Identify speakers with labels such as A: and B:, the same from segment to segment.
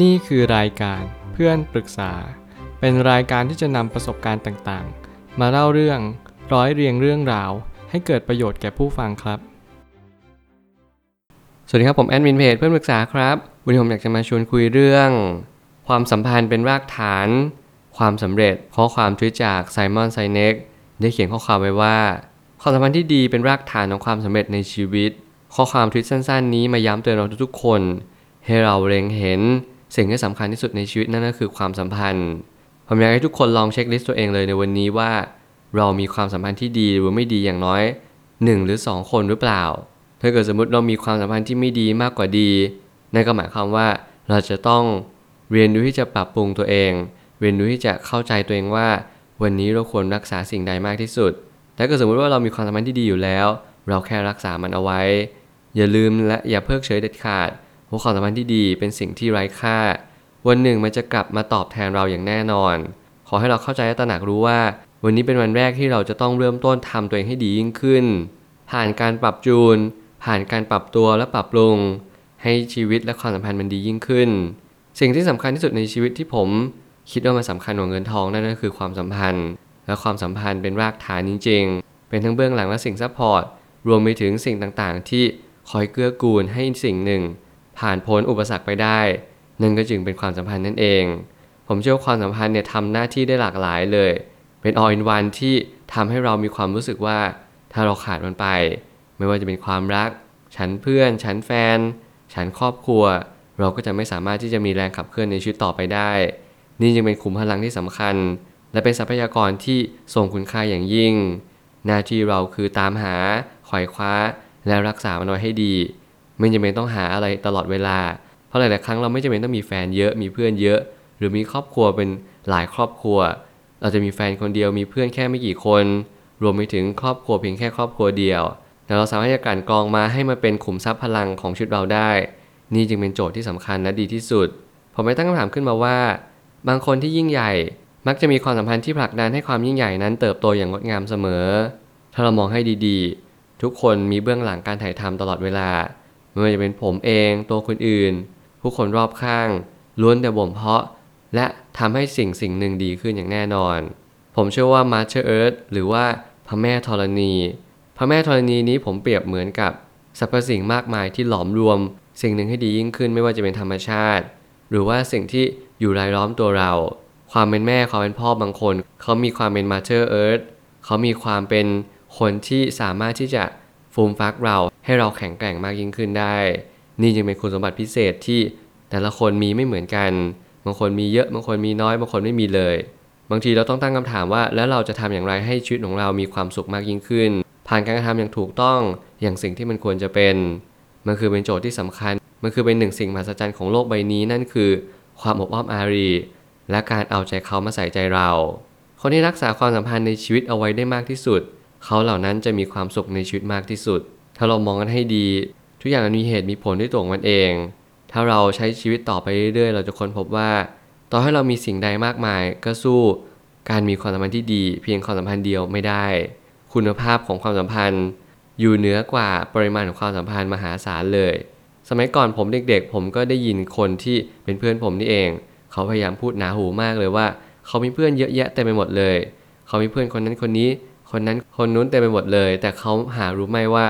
A: นี่คือรายการเพื่อนปรึกษา เป็นรายการที่จะนำประสบการณ์ต่างๆ มาเล่าเรื่องร้อยเรียงเรื่องราว ให้เกิดประโยชน์แก่ผู้ฟังครับ
B: สวัสดีครับผมแอดมินเพจเพื่อนปรึกษาครับวันนี้ผมอยากจะมาชวนคุยเรื่อง ความสัมพันธ์เป็นรากฐาน ความสำเร็จข้อความทวิตจากไซมอนไซเน็กได้เขียนข้อความไว้ว่า ความสัมพันธ์ที่ดีเป็นรากฐานของความสำเร็จในชีวิต ข้อความทวิตสั้น ๆ นี้มาย้ำเตือนเราทุกๆคน ให้เราเล็งเห็น สิ่งที่สำคัญที่สุดในชีวิตนั่นก็คือความสัมพันธ์ผมอยากให้ทุกคนลองเช็คลิสต์ตัวเองเลยในวันนี้ว่า เรามีความสัมพันธ์ที่ดีหรือไม่ดีอย่างน้อย 1 หรือ 2 คนหรือเปล่า ถ้าเกิดสมมติเรามีความสัมพันธ์ที่ไม่ดีมากกว่าดีนั่นก็หมายความว่าเราจะต้องเรียนรู้ที่จะปรับปรุงตัวเอง เรียนรู้ที่จะเข้าใจตัวเองว่า วันนี้เราควรรักษาสิ่งใดมากที่สุดถ้าเกิดสมมติว่าเรามีความสัมพันธ์ที่ดีอยู่แล้ว เราแค่รักษามันเอาไว้ อย่าลืมและอย่าเพิกเฉยเด็ดขาด เพราความสัมพันธ์ที่ดีเป็นสิ่งที่ไร้ค่า วันหนึ่งมันจะกลับมาตอบแทนเราอย่างแน่นอน ขอให้เราเข้าใจและตระหนักรู้ว่า วันนี้เป็นวันแรกที่เราจะต้องเริ่มต้นทำตัวเองให้ดียิ่งขึ้น ผ่านการปรับจูน ผ่านการปรับตัวและปรับปรุง ให้ชีวิตและความสัมพันธ์มันดียิ่งขึ้น สิ่งที่สำคัญที่สุดในชีวิตที่ผม คิดว่ามันสำคัญกว่าเงินทองนั่นก็คือความสัมพันธ์ และความสัมพันธ์เป็นรากฐานจริง ๆ เป็นทั้งเบื้องหลังและสิ่ง support รวมไปถึงสิ่งต่างๆ ที่คอยเกื้อกูลให้สิ่งหนึ่ง ผ่านพ้นอุปสรรคไปได้ นั่นก็จึงเป็นความสัมพันธ์นั่นเอง ผมเชื่อว่าความสัมพันธ์เนี่ยทำหน้าที่ได้หลากหลายเลย เป็น all in one ที่ทำให้เรามีความรู้สึกว่าถ้าเราขาดมันไป ไม่ว่าจะเป็นความรัก ฉันเพื่อน ฉันแฟน ฉันครอบครัว เราก็จะไม่สามารถที่จะมีแรงขับเคลื่อนในชีวิตต่อไปได้ นี่จึงเป็นขุมพลังที่สำคัญ และเป็นทรัพยากรที่ทรงคุณค่าอย่างยิ่ง หน้าที่เราคือตามหาขวายคว้า และรักษามันไว้ให้ดี ไม่จำเป็นต้องหาอะไรตลอดเวลา เพราะหลายๆครั้งเราไม่จำเป็นต้องมีแฟนเยอะมีเพื่อนเยอะ หรือมีครอบครัวเป็นหลายครอบครัว เราจะมีแฟนคนเดียวมีเพื่อนแค่ไม่กี่คน รวมไปถึงครอบครัวเพียงแค่ครอบครัวเดียว แต่เราสามารถจะกลั่นกรองมาให้มันเป็นขุมทรัพย์พลังของชีวิตเราได้ นี่จึงเป็นโจทย์ที่สำคัญและดีที่สุด ผมไม่ตั้งคำถามขึ้นมาว่า บางคนที่ยิ่งใหญ่มักจะมีความสัมพันธ์ที่ผลักดันให้ความยิ่งใหญ่นั้นเติบโตอย่างงดงามเสมอ ถ้าเรามองให้ดีๆ ทุกคนมีเบื้องหลังการถ่ายทำตลอดเวลา ไม่ว่าจะเป็นผมเองตัวคนอื่น ผู้คนรอบข้างล้วนแต่บ่มเพาะ และทำให้สิ่งสิ่งหนึ่งดีขึ้นอย่างแน่นอน ผมเชื่อว่า Mother Earth หรือว่าพระแม่ธรณี พระแม่ธรณีนี้ผมเปรียบเหมือนกับสรรพสิ่งมากมายที่หลอมรวม สิ่งหนึ่งให้ดียิ่งขึ้นไม่ว่าจะเป็นธรรมชาติ หรือว่าสิ่งที่อยู่รายล้อมตัวเรา ความเป็นแม่ความเป็นพ่อบางคน เขามีความเป็น Mother Earth เขามีความเป็นคนที่สามารถที่จะ ฟูมฟักเราให้เราแข็งแกร่งมากยิ่งขึ้นได้ นี่จึงเป็นคุณสมบัติพิเศษที่แต่ละคนมีไม่เหมือนกัน บางคนมีเยอะ บางคนมีน้อย บางคนไม่มีเลย บางทีเราต้องตั้งคำถามว่า แล้วเราจะทำอย่างไรให้ชีวิตของเรามีความสุขมากยิ่งขึ้น ผ่านการกระทำอย่างถูกต้อง อย่างสิ่งที่มันควรจะเป็น มันคือเป็นโจทย์ที่สำคัญ มันคือเป็นหนึ่งสิ่งมหัศจรรย์ของโลกใบนี้ นั่นคือ ความอบอ้อมอารี และการเอาใจเขามาใส่ใจเรา คนที่รักษาความสัมพันธ์ในชีวิตเอาไว้ได้มากที่สุด เขาเหล่านั้นจะมีความสุขในชีวิตมากที่สุด ถ้าเรามองกันให้ดี ทุกอย่างมันมีเหตุมีผลด้วยตัวมันเอง ถ้าเราใช้ชีวิตต่อไปเรื่อยๆ เราจะค้นพบว่า ต่อให้เรามีสิ่งใดมากมายก็สู้ การมีความสัมพันธ์ที่ดี เพียงความสัมพันธ์เดียวไม่ได้ คุณภาพของความสัมพันธ์ อยู่เหนือกว่าปริมาณของความสัมพันธ์มหาศาลเลย สมัยก่อนผมเด็กๆ ผมก็ได้ยินคนที่เป็นเพื่อนผมนี่เอง เขาพยายามพูดหนาหูมากเลยว่า เขามีเพื่อนเยอะแยะเต็มไปหมดเลย เขามีเพื่อนคนนั้นคนนี้ คนนั้นคนนู้นเต็มไปหมดเลย แต่เขาหารู้ไหมว่า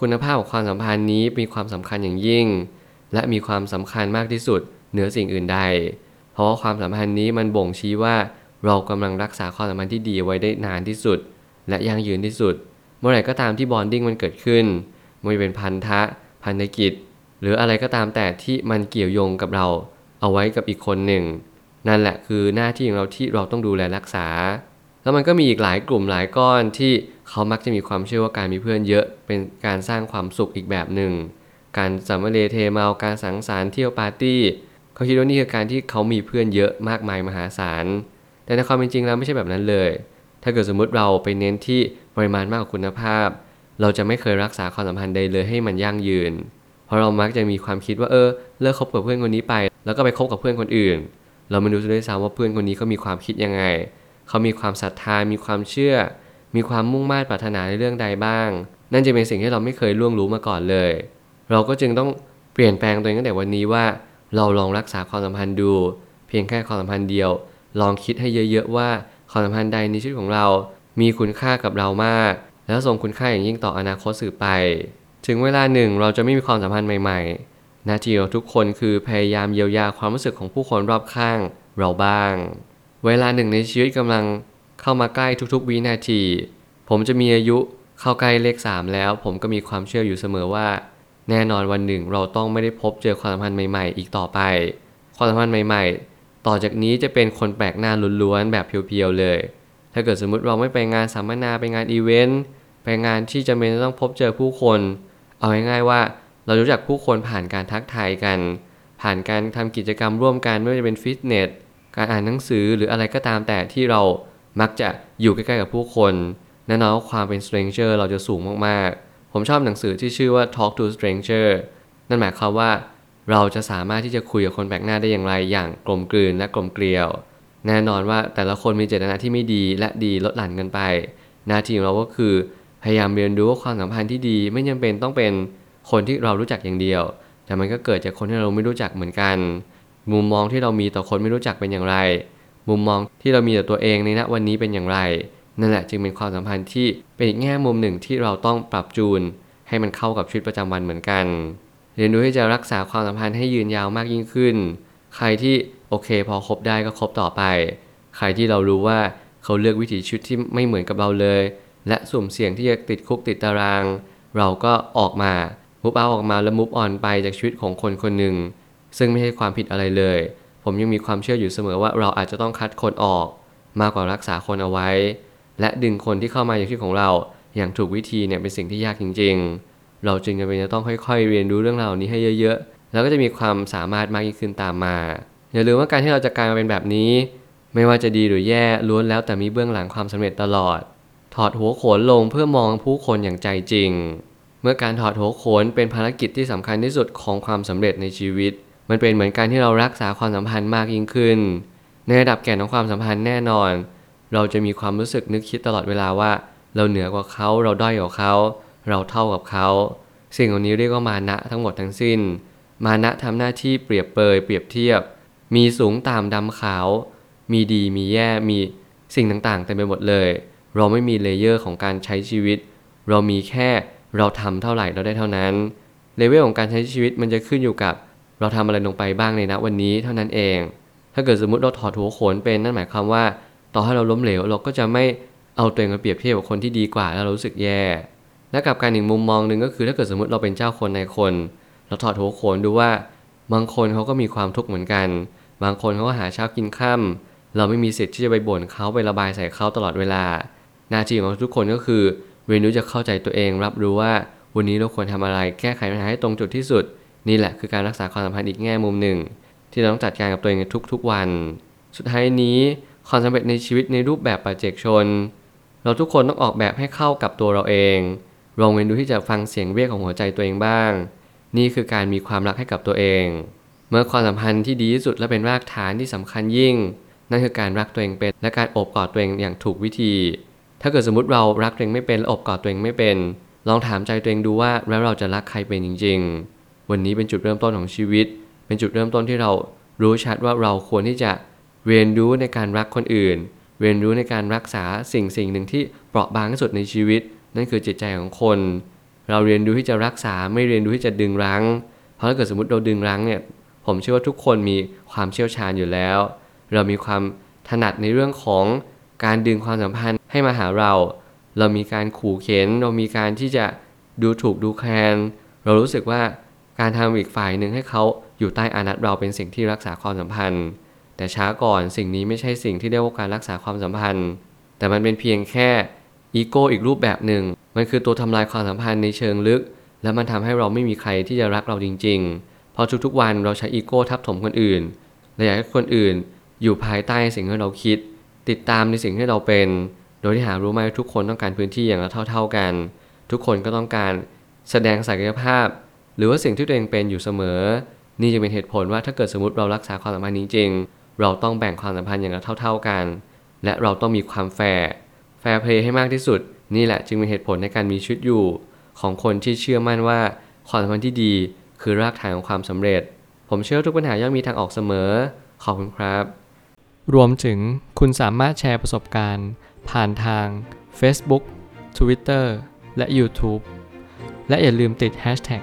B: คุณภาพของความสัมพันธ์นี้มีความสำคัญอย่างยิ่ง และมีความสำคัญมากที่สุดเหนือสิ่งอื่นใด เพราะว่าความสัมพันธ์นี้มันบ่งชี้ว่าเรากำลังรักษาความสัมพันธ์ที่ดีไว้ได้นานที่สุด และยั่งยืนที่สุด เมื่อไหร่ก็ตามที่บอนดิ้งมันเกิดขึ้นไม่ว่าจะเป็นพันธะ พันธกิจ หรืออะไรก็ตามแต่ที่มันเกี่ยวโยงกับเราเอาไว้กับอีกคนหนึ่ง นั่นแหละคือหน้าที่ของเราที่เราต้องดูแลรักษา แล้วมันก็มีอีกหลายกลุ่มหลายก้อนที่เขามักจะมีความเชื่อว่าการมีเพื่อนเยอะเป็นการสร้างความสุขอีกแบบหนึ่ง การสำมะเลเทเมาการสังสรรค์เที่ยวปาร์ตี้เขาคิดว่านี่คือการที่เขามีเพื่อนเยอะมากมายมหาศาล แต่ในความเป็นจริงแล้วไม่ใช่แบบนั้นเลย ถ้าเกิดสมมุติเราไปเน้นที่ปริมาณมากกว่าคุณภาพ เราจะไม่เคยรักษาความสัมพันธ์ใดเลยให้มันยั่งยืน เพราะเรามักจะมีความคิดว่าเออเลิกคบกับเพื่อนคนนี้ไป แล้วก็ไปคบกับเพื่อนคนอื่น เราไม่รู้ด้วยซ้ำว่าเพื่อนคนนี้เขามีความคิดยังไง เขามีความศรัทธา มีความเชื่อ มีความมุ่งมั่นปรารถนาในเรื่องใดบ้าง นั่นจะเป็นสิ่งที่เราไม่เคยล่วงรู้มาก่อนเลย เราก็จึงต้องเปลี่ยนแปลงตัวเองตั้งแต่วันนี้ว่า เราลองรักษาความสัมพันธ์ดู เพียงแค่ความสัมพันธ์เดียว ลองคิดให้เยอะๆว่าความสัมพันธ์ใดในชีวิตของเรา มีคุณค่ากับเรามาก แล้วส่งคุณค่าอย่างยิ่งต่ออนาคตสืบไป ถึงเวลาหนึ่งเราจะไม่มีความสัมพันธ์ใหม่ๆหน้าที่ของทุกคนคือพยายามเยียวยาความรู้สึกของผู้คนรอบข้างเราบ้าง เวลาหนึ่งในชีวิตกำลังเข้ามาใกล้ทุกๆวินาที ผมจะมีอายุเข้าใกล้เลขสามแล้ว ผมก็มีความเชื่ออยู่เสมอว่า แน่นอนวันหนึ่งเราต้องไม่ได้พบเจอความสัมพันธ์ใหม่ๆ อีกต่อไป ความสัมพันธ์ใหม่ ๆ ต่อจากนี้จะเป็นคนแปลกหน้าล้วนๆแบบเพียวๆเลย ถ้าเกิดสมมติเราไม่ไปงานสัมมนาไปงานอีเวนต์ไปงานที่จำเป็นต้องพบเจอผู้คน เอาง่ายๆว่าเรารู้จักผู้คนผ่านการทักทายกัน ผ่านการทำกิจกรรมร่วมกันไม่ว่าจะเป็นฟิตเนส การอ่านหนังสือหรืออะไรก็ตามแต่ที่เรามักจะอยู่ใกล้ๆกับผู้คนแน่นอนว่าความเป็น stranger เราจะสูงมากๆ ผมชอบหนังสือที่ชื่อว่า Talk to Stranger นั่นหมายความว่าเราจะสามารถที่จะคุยกับคนแปลกหน้าได้อย่างไรอย่างกลมกลืนและกลมเกลียว แน่นอนว่าแต่ละคนมีเจตนาที่ไม่ดีและดีลดหลั่นกันไป หน้าที่ของเราก็คือพยายามเรียนรู้ว่าความสัมพันธ์ที่ดีไม่จำเป็นต้องเป็นคนที่เรารู้จักอย่างเดียว แต่มันก็เกิดจากคนที่เราไม่รู้จักเหมือนกัน มุมมองที่เรามีต่อคนไม่รู้จักเป็นอย่างไร มุมมองที่เรามีต่อตัวเองในณวันนี้เป็นอย่างไร นั่นแหละจึงเป็นความสัมพันธ์ที่เป็นอีกแง่มุมหนึ่งที่เราต้องปรับจูน ให้มันเข้ากับชีวิตประจำวันเหมือนกัน เรียนรู้ที่จะรักษาความสัมพันธ์ให้ยืนยาวมากยิ่งขึ้น ใครที่โอเค พอคบได้ก็คบต่อไป ใครที่เรารู้ว่าเขาเลือกวิถีชีวิตที่ไม่เหมือนกับเราเลย และสุ่มเสี่ยงที่จะติดคุกติดตาราง เราก็ออกมามุบเอาออกมาแล้วมุบออนไปจากชีวิตของคนคนหนึ่ง ซึ่งไม่ใช่ความผิดอะไรเลย ผมยังมีความเชื่ออยู่เสมอว่าเราอาจจะต้องคัดคนออกมากกว่ารักษาคนเอาไว้ และดึงคนที่เข้ามาอย่างชีวิตของเราอย่างถูกวิธีเนี่ยเป็นสิ่งที่ยากจริง ๆ เราจึงจำเป็นจะต้องค่อย ๆ เรียนรู้เรื่องราวนี้ให้เยอะ ๆ แล้วก็จะมีความสามารถมากยิ่งขึ้นตามมา อย่าลืมว่าการที่เราจะกลายมาเป็นแบบนี้ ไม่ว่าจะดีหรือแย่ล้วนแล้วแต่มีเบื้องหลังความสำเร็จตลอด ถอดหัวโขนลงเพื่อมองผู้คนอย่างใจจริง เมื่อการถอดหัวโขนเป็นภารกิจที่สำคัญที่สุดของความสำเร็จในชีวิต มันเป็นเหมือนการที่เรารักษาความสัมพันธ์มากยิ่งขึ้น ในระดับแก่นของความสัมพันธ์แน่นอน เราจะมีความรู้สึกนึกคิดตลอดเวลาว่า เราเหนือกว่าเขาเราด้อยกว่าเขา เราเท่ากับเขา สิ่งเหล่านี้เรียกว่ามานะทั้งหมดทั้งสิ้น มานะทำหน้าที่เปรียบเปยเปรียบเทียบ มีสูงต่ำดำขาว มีดีมีแย่มีสิ่งต่างๆเต็มไปหมดเลย เราไม่มี layer ของการใช้ชีวิต เรามีแค่เราทำเท่าไหร่เราได้เท่านั้นเลเวลของการใช้ชีวิตมันจะขึ้นอยู่กับ เราทำอะไรลงไปบ้างในณวันนี้เท่านั้นเอง ถ้าเกิดสมมติเราถอดหัวโขนเป็นนั่นหมายความว่า ต่อให้เราล้มเหลวเราก็จะไม่เอาตัวเองมาเปรียบเทียบกับคนที่ดีกว่าแล้วเรารู้สึกแย่ และกับการอีกมุมมองหนึ่งก็คือถ้าเกิดสมมติเราเป็นเจ้าคนในคน เราถอดหัวโขนดูว่า บางคนเขาก็มีความทุกข์เหมือนกัน บางคนเขาก็หาเช้ากินค่ำเราไม่มีสิทธิ์ที่จะไปบ่นเขาไประบายใส่เขาตลอดเวลา หน้าที่ของทุกคนก็คือเรียนรู้จะเข้าใจตัวเองรับรู้ว่า วันนี้เราควรทำอะไรแก้ไขปัญหาให้ตรงจุดที่สุด นี่แหละคือการรักษาความสัมพันธ์อีกแง่มุมหนึ่ง ที่เราต้องจัดการกับตัวเองในทุกๆวัน สุดท้ายนี้ความสำเร็จในชีวิตในรูปแบบปัจเจกชน เราทุกคนต้องออกแบบให้เข้ากับตัวเราเองลองเรียนรู้ที่จะฟังเสียงเรียกของหัวใจตัวเองบ้าง นี่คือการมีความรักให้กับตัวเอง เมื่อความสัมพันธ์ที่ดีที่สุดและเป็นรากฐานที่สำคัญยิ่ง นั่นคือการรักตัวเองเป็น และการอบกอดตัวเองอย่างถูกวิธี ถ้าเกิดสมมติเรารักตัวเองไม่เป็นและอบกอดตัวเองไม่เป็น ลองถามใจตัวเองดูว่าแล้วเราจะรักใครเป็นจริง ๆ วันนี้เป็นจุดเริ่มต้นของชีวิต เป็นจุดเริ่มต้นที่เรารู้ชัดว่าเราควรที่จะเรียนรู้ในการรักคนอื่น เรียนรู้ในการรักษาสิ่งสิ่งหนึ่งที่เปราะบางที่สุดในชีวิต นั่นคือจิตใจของคน เราเรียนรู้ที่จะรักษาไม่เรียนรู้ที่จะดึงรั้ง เพราะถ้าเกิดสมมติเราดึงรั้งเนี่ยผมเชื่อว่าทุกคนมีความเชี่ยวชาญอยู่แล้ว เรามีความถนัดในเรื่องของการดึงความสัมพันธ์ให้มาหาเรา เรามีการขู่เข็น เรามีการที่จะดูถูกดูแคลน เรารู้สึกว่า การทำอีกฝ่ายหนึ่งให้เขาอยู่ใต้อานัตเราเป็นสิ่งที่รักษาความสัมพันธ์ แต่ช้าก่อนสิ่งนี้ไม่ใช่สิ่งที่เรียกว่าการรักษาความสัมพันธ์ แต่มันเป็นเพียงแค่อีโก้อีกรูปแบบหนึ่ง มันคือตัวทำลายความสัมพันธ์ในเชิงลึก และมันทำให้เราไม่มีใครที่จะรักเราจริงๆ เพราะทุกๆวันเราใช้อีโก้ทับถมคนอื่นและอยากให้คนอื่น อยู่ภายใต้สิ่งที่เราคิด ติดตามในสิ่งที่เราเป็น โดยที่หารู้ไหมทุกคนต้องการพื้นที่อย่างละเท่าๆกัน ทุกคนก็ต้องการแสดงศักยภาพ หรือว่าสิ่งที่ตัวเองเป็นอยู่เสมอ นี่จะเป็นเหตุผลว่าถ้าเกิดสมมติเรารักษาความสัมพันธ์นี้จริง เราต้องแบ่งความสัมพันธ์อย่างละเท่า ๆกัน และเราต้องมีความ fair fair play ให้มากที่สุด นี่แหละจึงเป็นเหตุผลในการมีชีวิตอยู่ ของคนที่เชื่อมั่นว่าความสัมพันธ์ที่ดีคือรากฐานของความสำเร็จ ผมเชื่อทุกปัญหาย่อมมีทางออกเสมอ ขอบคุณครับ
A: รวมถึงคุณสามารถแชร์ประสบการณ์ ผ่านทาง Facebook Twitter และ YouTube และอย่าลืมติด hashtag